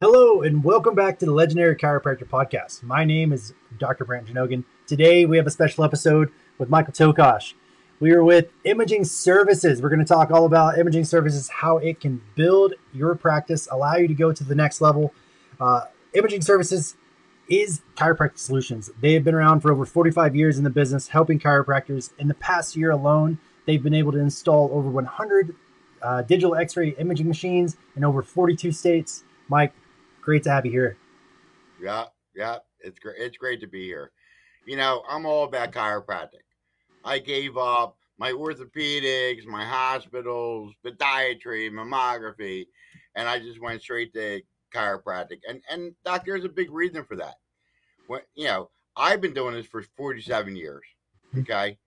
Hello, and welcome back to the Legendary Chiropractor Podcast. My name is Dr. Brant Janogan. Today, we have a special episode with Michael Tokash. We are with Imaging Services. We're going to talk all about Imaging Services, how it can build your practice, allow you to go to the next level. Uh, Imaging Services is Chiropractic Solutions. They have been around for over 45 years in the business, helping chiropractors. In the past year alone, they've been able to install over 100 uh, digital x ray imaging machines in over 42 states. Mike, great to have you here. Yeah, yeah, it's great. It's great to be here. You know, I'm all about chiropractic. I gave up my orthopedics, my hospitals, podiatry, mammography, and I just went straight to chiropractic. And and doc, there's a big reason for that. When you know, I've been doing this for 47 years. Hmm. Okay.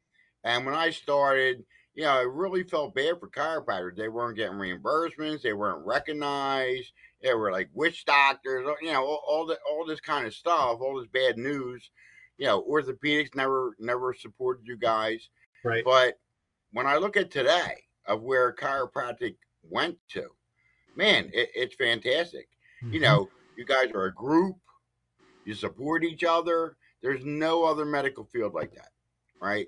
And when I started, you know, I really felt bad for chiropractors. They weren't getting reimbursements, they weren't recognized, they were like witch doctors, you know, all, all the all this kind of stuff, all this bad news. You know, orthopedics never never supported you guys. Right. But when I look at today of where chiropractic went to, man, it, it's fantastic. Mm-hmm. You know, you guys are a group, you support each other. There's no other medical field like that, right?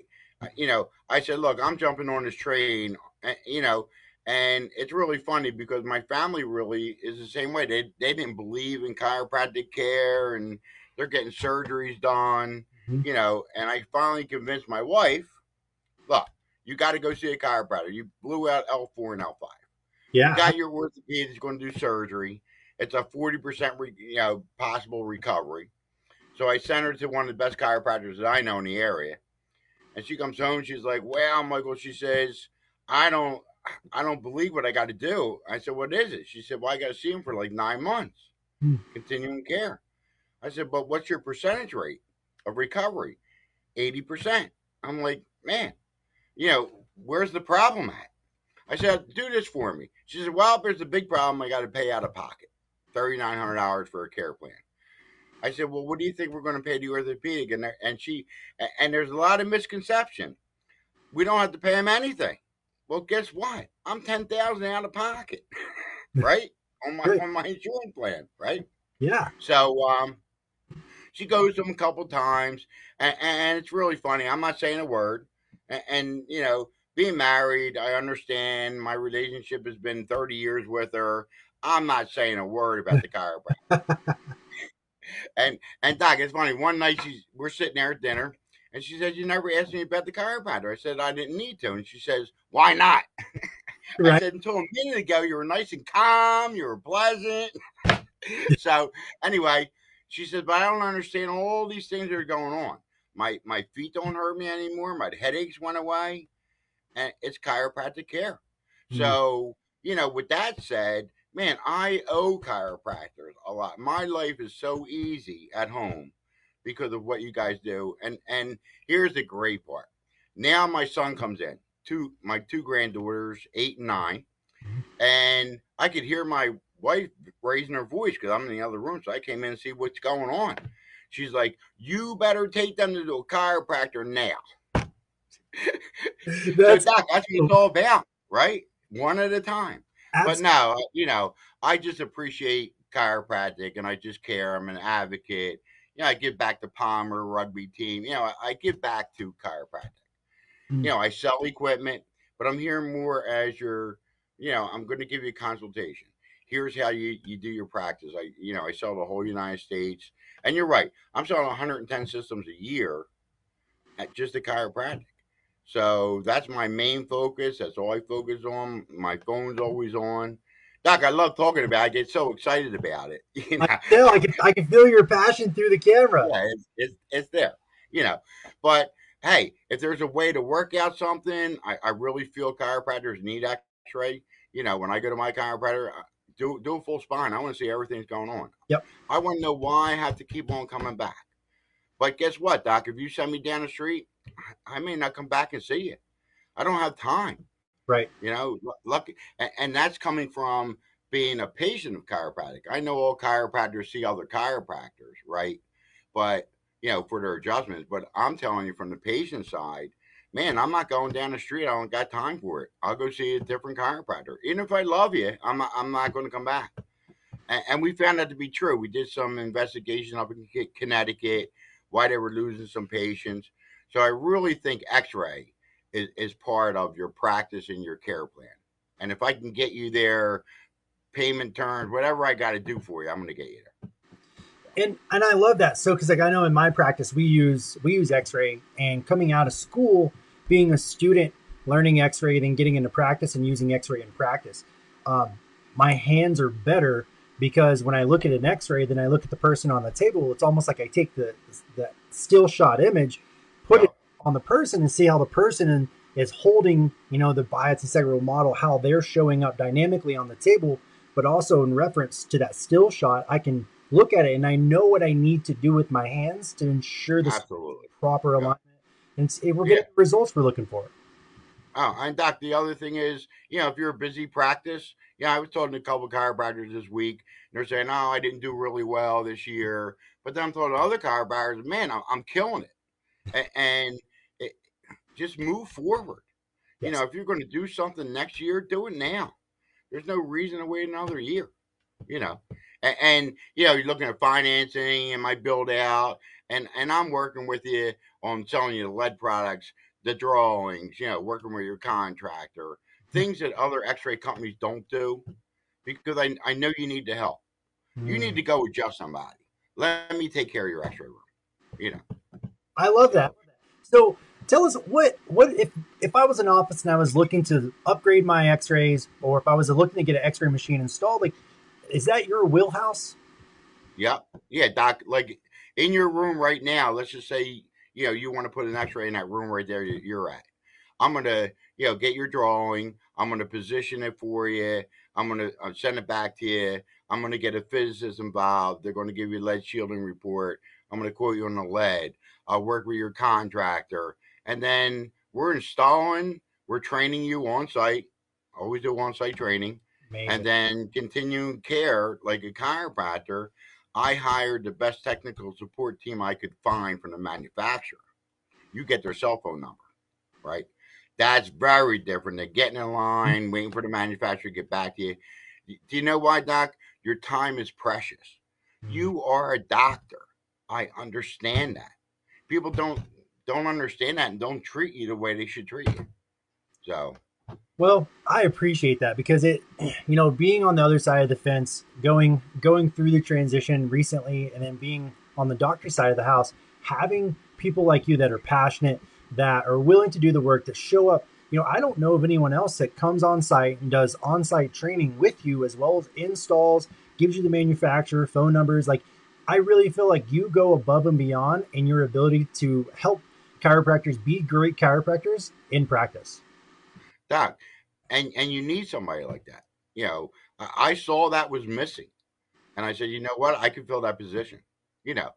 You know, I said, look, I'm jumping on this train, you know, and it's really funny because my family really is the same way. They they didn't believe in chiropractic care and they're getting surgeries done, mm-hmm. you know. And I finally convinced my wife, look, you got to go see a chiropractor. You blew out L4 and L5. Yeah. You got your orthopedist going to do surgery. It's a 40% re, you know possible recovery. So I sent her to one of the best chiropractors that I know in the area. And she comes home, she's like, Well, Michael, she says, I don't I don't believe what I got to do. I said, What is it? She said, Well, I got to see him for like nine months, hmm. continuing care. I said, But what's your percentage rate of recovery? 80%. I'm like, Man, you know, where's the problem at? I said, Do this for me. She said, Well, there's a big problem. I got to pay out of pocket $3,900 for a care plan. I said, Well, what do you think we're going to pay the orthopedic? And, and she, and there's a lot of misconception. We don't have to pay him anything. Well, guess what? I'm ten thousand out of pocket, right? on my on my insurance plan, right? Yeah. So um, she goes to him a couple times, and, and it's really funny. I'm not saying a word, and, and, you know, being married, I understand. My relationship has been 30 years with her. I'm not saying a word about the chiropractor. and and Doc, it's funny. One night she's we're sitting there at dinner, and she said, You never asked me about the chiropractor. I said, I didn't need to. And she says, Why not? Right. I said, Until a minute ago, you were nice and calm, you were pleasant. so, anyway, she said, But I don't understand all these things that are going on. My my feet don't hurt me anymore. My headaches went away. And it's chiropractic care. Mm-hmm. So, you know, with that said, man, I owe chiropractors a lot. My life is so easy at home because of what you guys do. And and here's the great part. Now my son comes in, two my two granddaughters, eight and 9 mm-hmm. and I could hear my wife raising her voice because I'm in the other room. So I came in and see what's going on. She's like, "You better take them to a chiropractor now." that's, so doc, that's what it's all about, right? One at a time. Absolutely. But no, you know, I just appreciate chiropractic and I just care. I'm an advocate you know, I give back to Palmer rugby team. You know, I, I give back to chiropractic. Mm-hmm. You know, I sell equipment, but I'm here more as your, you know, I'm going to give you a consultation. Here's how you, you do your practice. I, you know, I sell the whole United States. And you're right. I'm selling 110 systems a year at just a chiropractic. So that's my main focus. That's all I focus on. My phone's mm-hmm. always on. Doc, I love talking about. it. I get so excited about it. You know? I, feel, I, can, I can feel your passion through the camera. Yeah, it's, it's, it's there. You know, but hey, if there's a way to work out something, I, I really feel chiropractors need X-ray. You know, when I go to my chiropractor, do do a full spine. I want to see everything's going on. Yep. I want to know why I have to keep on coming back. But guess what, Doc? If you send me down the street, I may not come back and see you. I don't have time. Right. You know, lucky, and, that's coming from being a patient of chiropractic. I know all chiropractors see other chiropractors, right? But you know, for their adjustments. But I'm telling you, from the patient side, man, I'm not going down the street. I don't got time for it. I'll go see a different chiropractor. Even if I love you, I'm not, I'm not going to come back. and, and we found that to be true. We did some investigation up in Connecticut, why they were losing some patients. So I really think X-ray is, is part of your practice and your care plan. And if I can get you there, payment terms, whatever I got to do for you, I'm going to get you there. And and I love that. So because like I know in my practice we use we use X-ray, and coming out of school, being a student learning X-ray, then getting into practice and using X-ray in practice, um, my hands are better because when I look at an X-ray, then I look at the person on the table. It's almost like I take the the still shot image, put it on the person, and see how the person is holding, you know, the biotensegral model, how they're showing up dynamically on the table, but also in reference to that still shot, I can look at it and I know what I need to do with my hands to ensure the proper yeah. alignment, and we're getting yeah. the results we're looking for. Oh, and Doc, the other thing is, you know, if you're a busy practice, yeah, I was talking to a couple of chiropractors this week, and they're saying, "Oh, I didn't do really well this year," but then I'm talking to other chiropractors, man, I'm, I'm killing it, and, it, just move forward. Yes. You know, if you're going to do something next year, do it now. There's no reason to wait another year. You know, and, and you know, you're looking at financing and my build out, and and I'm working with you on selling you the lead products the drawings, you know, working with your contractor, things that other x-ray companies don't do because I, I know you need to help. Mm. You need hmm. to go adjust somebody. Let me take care of your x-ray room. You know. I love that. So tell us what what if if I was in office and I was looking to upgrade my x-rays or if I was looking to get an x-ray machine installed, like is that your wheelhouse? Yeah. Yeah, doc, like in your room right now, let's just say you know, you want to put an X-ray in that room right there you're at. I'm gonna, you know, get your drawing. I'm gonna position it for you. I'm gonna uh, send it back to you. I'm gonna get a physicist involved. They're gonna give you a lead shielding report. I'm gonna quote you on the lead. I'll work with your contractor, and then we're installing. We're training you on site. Always do on site training, Amazing. and then continuing care like a chiropractor I hired the best technical support team I could find from the manufacturer. You get their cell phone number, right? That's very different than getting in line, waiting for the manufacturer to get back to you. Do you know why, Doc? Your time is precious. Mm-hmm. You are a doctor. I understand that. People don't don't understand that and don't treat you the way they should treat you. So well, I appreciate that because it, you know, being on the other side of the fence, going going through the transition recently, and then being on the doctor side of the house, having people like you that are passionate, that are willing to do the work, to show up. You know, I don't know of anyone else that comes on site and does on site training with you as well as installs, gives you the manufacturer phone numbers. Like, I really feel like you go above and beyond in your ability to help chiropractors be great chiropractors in practice. Doc, and and you need somebody like that. You know, I saw that was missing, and I said, you know what, I can fill that position. You know,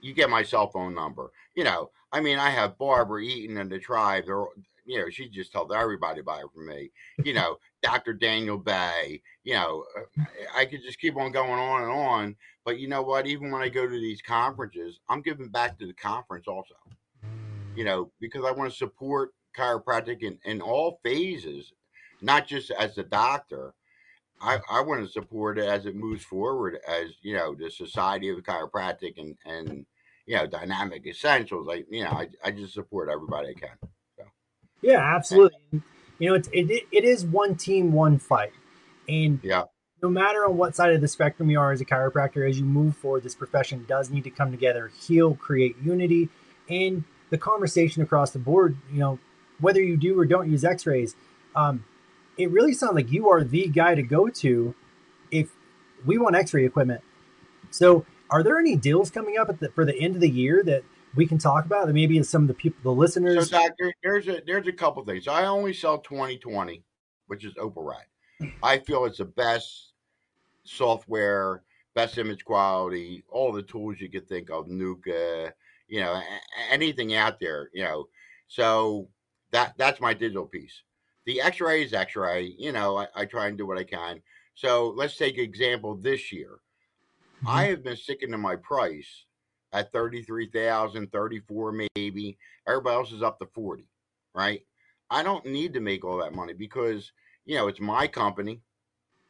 you get my cell phone number. You know, I mean, I have Barbara Eaton and the tribe. They're, you know, she just told everybody buy it from me. You know, Dr. Daniel Bay. You know, uh, mm. I could just keep on going on and on. But you know what? Even when I go to these conferences, I'm giving back to the conference also. You mm. know, because I want to support chiropractic in, in all phases, not just as a doctor. I, mm. I want to support it as it moves forward as, you know, the Society of Chiropractic and, and you know, Dynamic Essentials. Like, you know, I, I just support everybody I can. So. Yeah, absolutely. And, you know, it's, it, it is one team, one fight. And yeah. no matter on what side of the spectrum you are as a chiropractor, as you move forward, this profession does need to come together, heal, create unity, and the conversation across the board, you know, whether you do or don't use x-rays um, it really sounds like you are the guy to go to if we want x-ray equipment so are there any deals coming up at the, for the end of the year that we can talk about that maybe some of the people the listeners so doctor there's a there's a couple things i only sell 2020 which is OpaRide i feel it's the best software best image quality all the tools you could think of NUCCA you know anything out there you know so that that's my digital piece. The X-ray is X-ray. You know, I, I try and do what I can. So let's take example this year. Mm-hmm. I have been sticking to my price at 33,000, 34 maybe. Everybody else is up to 40, right? I don't need to make all that money because, you know, it's my company.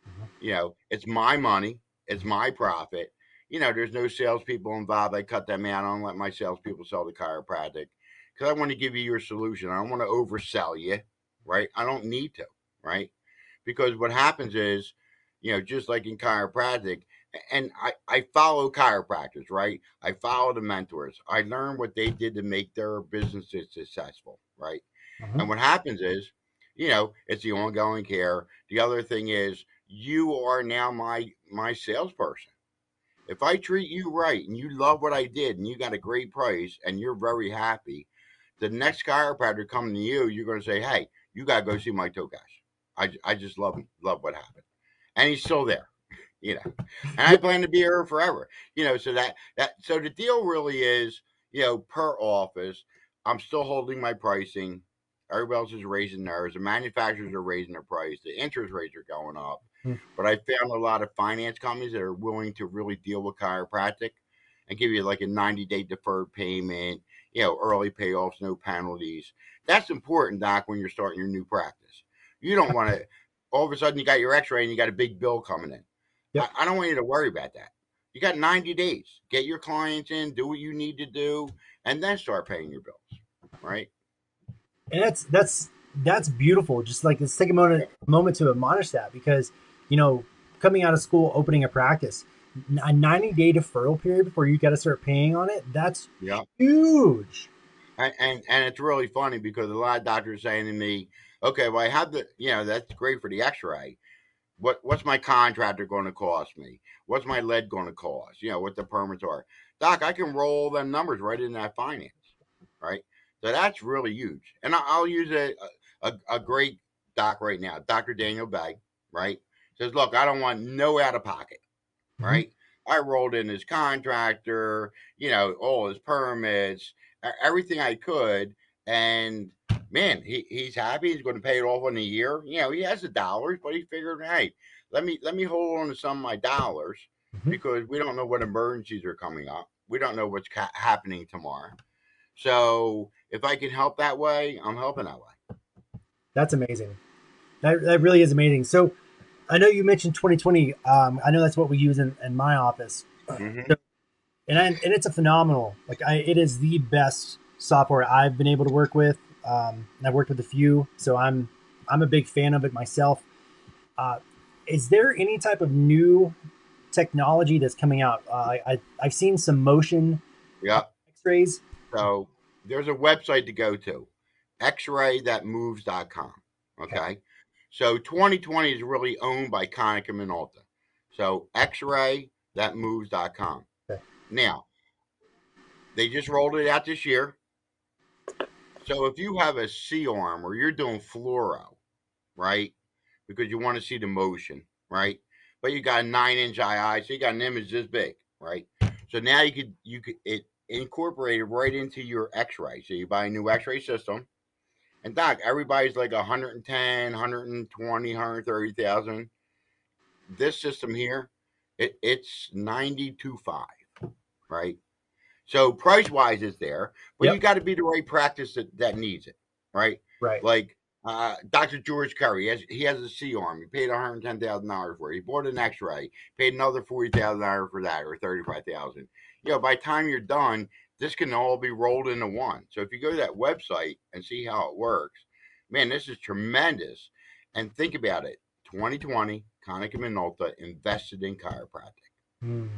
Mm-hmm. You know, it's my money. It's my profit. You know, there's no salespeople involved. I cut them out. I don't let my salespeople sell the chiropractic because I want to give you your solution. I don't want to oversell you, right? I don't need to, right? Because what happens is, you know, just like in chiropractic, and I, I follow chiropractors, right? I follow the mentors. I learn what they did to make their businesses successful, right? Mhm. And what happens is, you know, it's the ongoing care. The other thing is, you are now my my salesperson. If I treat you right and you love what I did and you got a great price and you're very happy, the next chiropractor coming to you, you're going to say, "Hey, you got to go see Mike Tokash. I, I just love him, love what happened," and he's still there, you know. And I plan to be here forever, you know. So that that so the deal really is, you know, per office, I'm still holding my pricing. Everybody else is raising theirs. The manufacturers are raising their price. The interest rates are going up. Hmm. But I found a lot of finance companies that are willing to really deal with chiropractic and give you like a 90 day deferred payment, you know, early payoffs, no penalties. That's important, Doc, when you're starting your new practice. You don't want to, all of a sudden, you got your x ray and you got a big bill coming in. Yep. I, I don't want you to worry about that. You got 90 days. Get your clients in, do what you need to do, and then start paying your bills, right? and that's that's that's beautiful. Just like let's take a moment moment to admonish that because you know coming out of school, opening a practice, a ninety day deferral period before you got to start paying on it. That's Yeah. huge. And, and and it's really funny because a lot of doctors are saying to me, "Okay, well, I have the, you know, that's great for the X-ray. What what's my contractor going to cost me? What's my lead going to cost? You know, what the permits are, Doc. I can roll them numbers right in that finance, right? So that's really huge. And I'll use a, a a great doc right now, Doctor Daniel Bay, right? Says, look, I don't want no out of pocket, Mhm. right? I rolled in his contractor, you know, all his permits, everything I could, and man, he, he's happy. He's going to pay it off in a year. You know, he has the dollars, but he figured, hey, let me let me hold on to some of my dollars Mhm. because we don't know what emergencies are coming up. We don't know what's ca- happening tomorrow. So if I can help that way, I'm helping that way. That's amazing. That, that really is amazing. So I know you mentioned 2020. Um, I know that's what we use in, in my office. Mhm. and I, and it's a phenomenal like I it is the best software I've been able to work with. Um, and I've worked with a few, so I'm I'm a big fan of it myself. Uh, is there any type of new technology that's coming out? Uh, I, I I've seen some motion Yeah. X-rays. So there's a website to go to, xraythatmoves.com. Okay. So 2020 is really owned by Konica Minolta. So xraythatmoves.com. Okay. Now, they just rolled it out this year. So if you have a C arm or you're doing fluoro, right? Because you want to see the motion, right? But you got a nine inch II, so you got an image this big, right? So now you could you could it incorporated right into your x-ray. So you buy a new x-ray system. And doc, everybody's like 110, 120, 130,000. This system here, it, it's 92.5, right? So price wise is there, but Yep. you got to be the right practice that, that needs it, right? Right. Like uh, Dr. George Curry, he has, he has a C arm. He paid one hundred ten thousand dollars for it. He bought an X-ray, paid another forty thousand dollars for that, or thirty five thousand. You know, by the time you're done, this can all be rolled into one. So if you go to that website and see how it works, man, this is tremendous. And think about it: 2020, Konica Minolta invested in chiropractic. Hmm.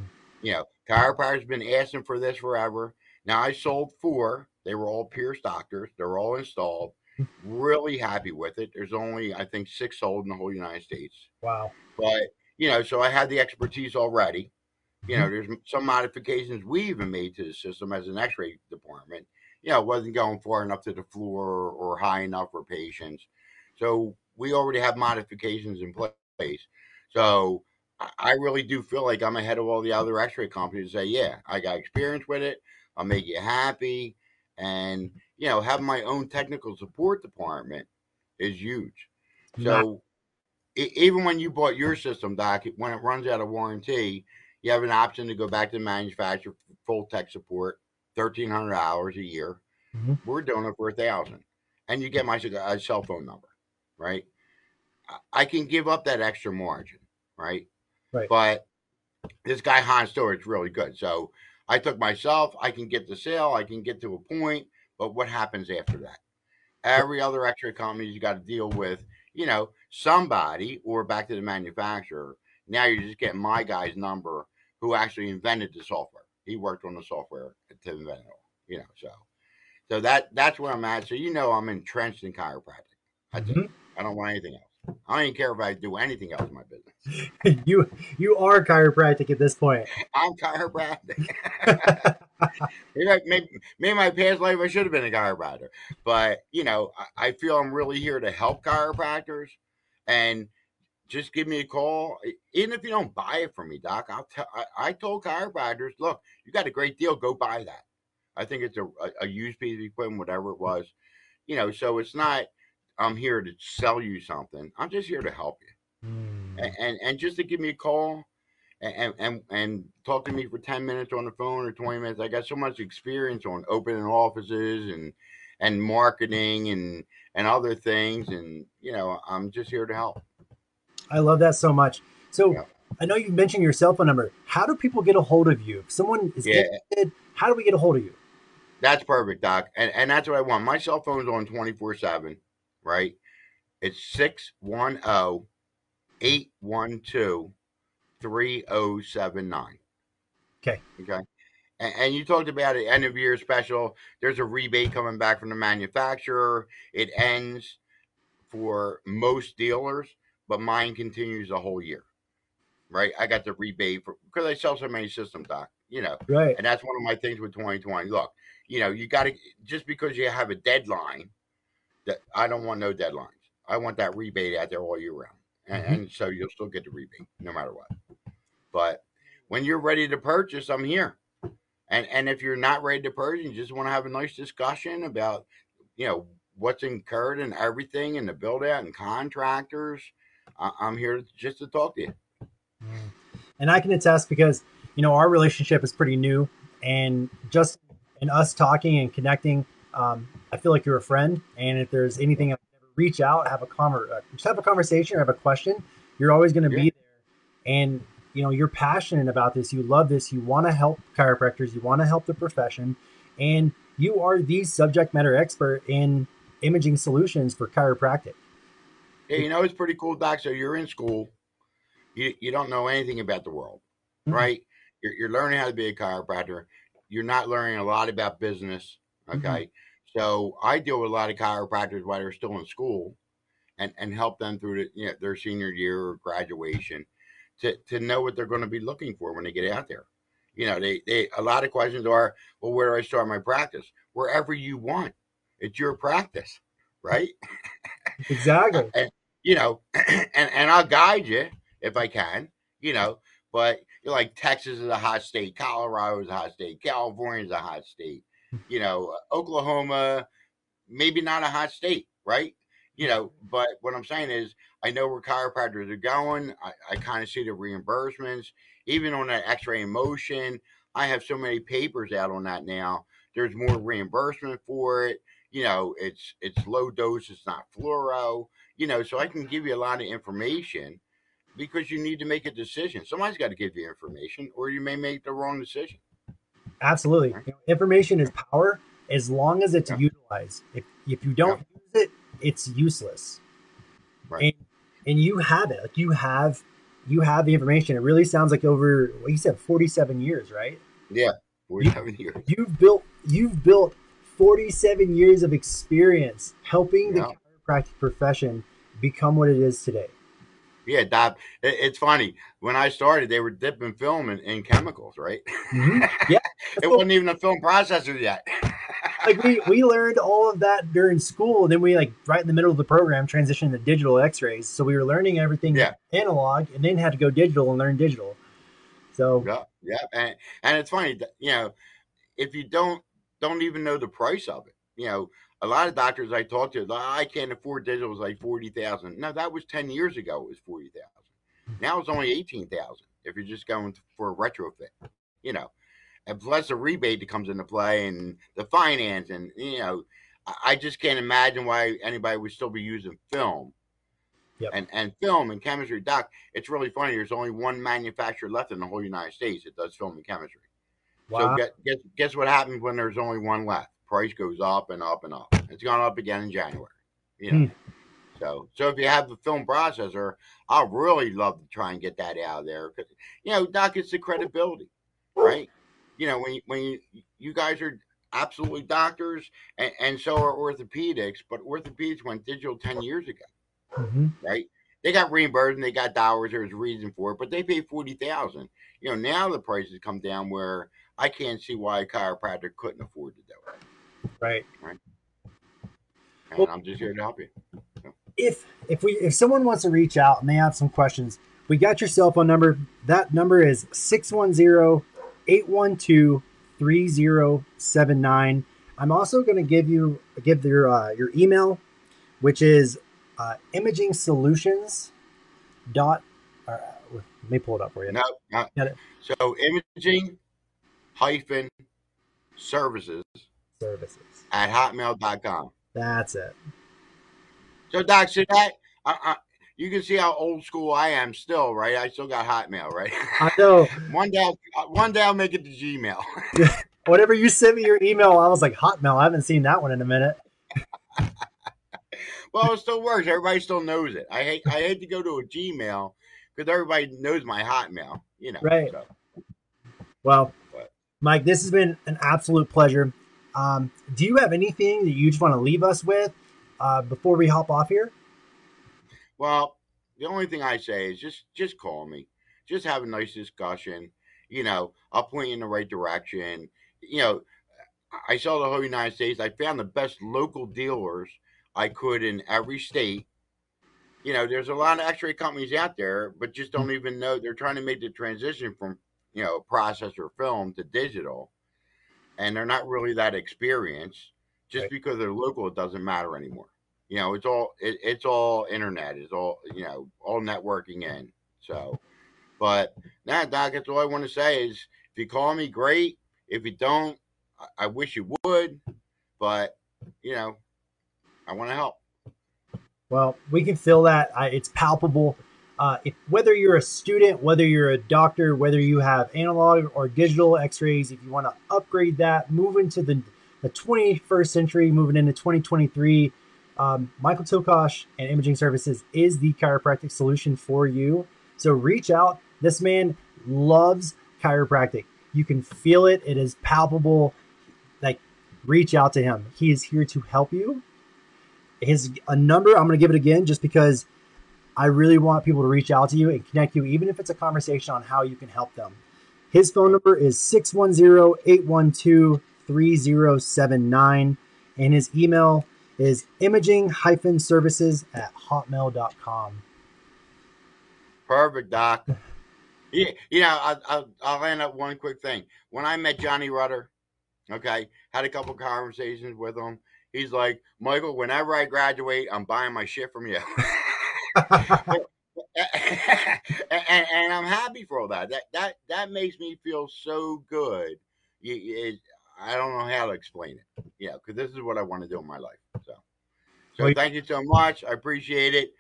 You know, chiropractor's been asking for this forever. Now I sold four. They were all Pierce doctors. They're all installed. Hmm. Really happy with it. There's only I think six sold in the whole United States. Wow. But you know, so I had the expertise already. You know, mm-hmm. there's some modifications we even made to the system as an X-ray department. You know, it wasn't going far enough to the floor or high enough for patients. So we already have modifications in place. So I- really do feel like I'm ahead of all the other X-ray companies. Say, yeah, I got experience with it. I'll make you happy, and you know, having my own technical support department is huge. So e- even when you bought your system, Doc, when it runs out of warranty, you have an option to go back to the manufacturer for full tech support, thirteen hundred dollars a year. Mhm. We're doing it for a thousand, and you get my uh, cell phone number, right? I can give up that extra margin, right? Right. But this guy Hans Store is really good. So I took myself. I can get the sale. I can get to a point, but what happens after that? Every other X-ray company you got to deal with, you know, somebody or back to the manufacturer. Now you're just getting my guy's number who actually invented the software. He worked on the software to invent it all, you know. So, so that that's where I'm at. So you know, I'm entrenched in chiropractic. I, mm-hmm. I don't want anything else. I don't even care if I do anything else in my business. you you are chiropractic at this point. I'm chiropractic. maybe, maybe, maybe my past life I should have been a chiropractor, but you know I, I feel I'm really here to help chiropractors, and just give me a call. Even if you don't buy it from me, Doc, I'll tell. I, I told chiropractors, look, you got a great deal. Go buy that. I think it's a, a, a used piece of equipment, whatever it was. You know, so it's not I'm here to sell you something. I'm just here to help you. Mm. And, and, and just to give me a call and, and and talk to me for 10 minutes on the phone or 20 minutes. I got so much experience on opening offices and and marketing and and other things and you know, I'm just here to help. I love that so much. So yeah. I know you mentioned your cell phone number. How do people get a hold of you? If someone is yeah. interested, how do we get a hold of you? That's perfect, Doc. And and that's what I want. My cell phone's on 24-7 right? It's 610 812 3079. Okay. Okay. And, and you talked about it, end of year special. There's a rebate coming back from the manufacturer. It ends for most dealers, but mine continues the whole year. Right. I got the rebate for because I sell so many systems, Doc. You know, right. And that's one of my things with 2020. Look, you know, you got to just because you have a deadline that I don't want no deadlines. I want that rebate out there all year round, and, mm-hmm. and so you'll still get the rebate no matter what. But when you're ready to purchase, I'm here. And and if you're not ready to purchase, you just want to have a nice discussion about, you know, what's incurred and everything, and the build out and contractors. I'm here just to talk to you. Mm. And I can attest because you know our relationship is pretty new, and just in us talking and connecting, um, I feel like you're a friend, and if there's anything, reach out, have a conver- uh, just have a conversation, or have a question. You're always going to yeah. be there, and you know you're passionate about this. You love this. You want to help chiropractors. You want to help the profession, and you are the subject matter expert in imaging solutions for chiropractic. Yeah, you know it's pretty cool, Doc. So you're in school, you you don't know anything about the world, mm-hmm. right? You're, you're learning how to be a chiropractor. You're not learning a lot about business. Okay. Mm-hmm. So I deal with a lot of chiropractors while they're still in school and, and help them through the, you know, their senior year or graduation to, to know what they're going to be looking for when they get out there. You know, they, they a lot of questions are, well, where do I start my practice? Wherever you want. It's your practice, right? Exactly. and, you know, and, and I'll guide you if I can, you know, but like Texas is a hot state, Colorado is a hot state, California is a hot state you know, uh, Oklahoma, maybe not a hot state, right? You know, mm-hmm. but what I'm saying is, I know where chiropractors are going. I, I kind of see the reimbursements, even on that X-ray in motion. I have so many papers out on that now. There's more reimbursement for it. You know, it's it's low dose. It's not fluoro. You know, so I can give you a lot of information because you need to make a decision. Somebody's got to give you information, or you may make the wrong decision. Absolutely. You know, information is power as long as it's yeah. utilized. If, if you don't yeah. use it, it's useless. Right. And, and you have it. Like you have you have the information. It really sounds like over what you said, 47 years, right? Yeah. 47 you, years. You've built you've built 47 years of experience helping yeah. the chiropractic profession become what it is today. Yeah, Doc. It's funny. When I started, they were dipping film in, in chemicals, right? Mm-hmm. Yeah. it wasn't even a film processor yet. like we, we learned all of that during school. Then we like right in the middle of the program transitioned to digital X-rays. So we were learning everything yeah. analog, and then had to go digital and learn digital. So yeah, yeah, and and it's funny, you know, if you don't don't even know the price of it, you know, a lot of doctors I talk to, I can't afford digital. It was like forty thousand. No, that was ten years ago. It was forty thousand. Hmm. Now it's only eighteen thousand if you're just going for a retrofit. You know, and plus the rebate that comes into play and the finance and you know, I just can't imagine why anybody would still be using film Yep. And and film and chemistry, doc. It's really funny. There's only one manufacturer left in the whole United States that does film and chemistry. Wow. So guess guess what happens when there's only one left? Price goes up and up and up. It's gone up again in January. You know. Hmm. So so if you have the film processor, I'll really love to try and get that out of there because you know, Doc, it's the credibility, right? You know, when you, when you you guys are absolutely doctors and, and so are orthopedics, but orthopedics went digital ten years ago hmm right? They got reimbursed and they got dollars. There's a reason for it, but they paid forty thousand. You know, now the prices come down where I can't see why a chiropractor couldn't afford to do it. Right. And Well- I'm just here to help you. If if we if someone wants to reach out and they have some questions, we got your cell phone number. That number is 610-812-3079. I'm also going to give you give your uh, your email, which is uh, imaging solutions dot. Uh, let me pull it up for you. No, no. Got it. So imaging hyphen services Services. at hotmail.com. That's it. So Doc, that? I, I, you can see how old school I am still, right? I still got Hotmail, right? I know. one day, I'll, uh, one day I'll make it to Gmail. Whatever you sent me your email, I was like, Hotmail. I haven't seen that one in a minute. Well, it still works. Everybody still knows it. I hate I hate to go to a Gmail because everybody knows my Hotmail. You know, Right. so. Well? Mike, this has been an absolute pleasure. Um, do you have anything that you just want to leave us with uh, before we hop off here? Well, the only thing I say is just just call me. Just have a nice discussion. You know, I'll point you in the right direction. You know, I saw the whole United States. I found the best local dealers I could in every state. You know, there's a lot of X-ray companies out there, but just don't even know they're trying to make the transition from you know processor film to digital, and they're not really that experienced. Just Right. because they're local, it doesn't matter anymore you know it's all it, it's all internet it's all you know all networking in so but now doc that's all i want to say is if you call me great if you don't I, I wish you would but you know i want to help Well, we can feel that. I, it's palpable. Uh, if, whether you're a student, whether you're a doctor, whether you have analog or digital x-rays, if you want to upgrade that, move into the, the 21st century, moving into 2023, um, Michael Tokash and Imaging Services is the chiropractic solution for you. So reach out. This man loves chiropractic. You can feel it. It is palpable. Like, reach out to him. He is here to help you his a number i'm going to give it again just because i really want people to reach out to you and connect you even if it's a conversation on how you can help them. His phone number is 610-812-3079 and his email is imaging-services at hotmail.com perfect doc. Yeah, you know I, I, i'll end up one quick thing. When i met johnny rudder okay had a couple conversations with him. He's like michael whenever i graduate i'm buying my shit from you and, and I'm happy for all that. That that that makes me feel so good. You, it, I don't know how to explain it. Yeah, because this is what I want to do in my life. So, so Well, thank you so much. I appreciate it.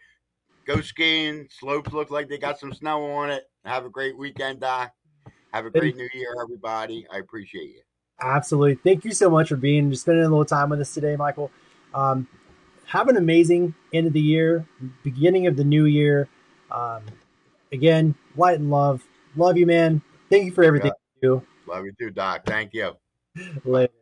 Go skiing. Slopes look like they got some snow on it. Have a great weekend, Doc. Have a great new year, everybody. I appreciate you. Absolutely. Thank you so much for being just spending a little time with us today, Michael. Um, have an amazing end of the year, beginning of the new year. Um, again, light and love. Love you, man. Thank you for everything you Love you too, Doc. Thank you. Later.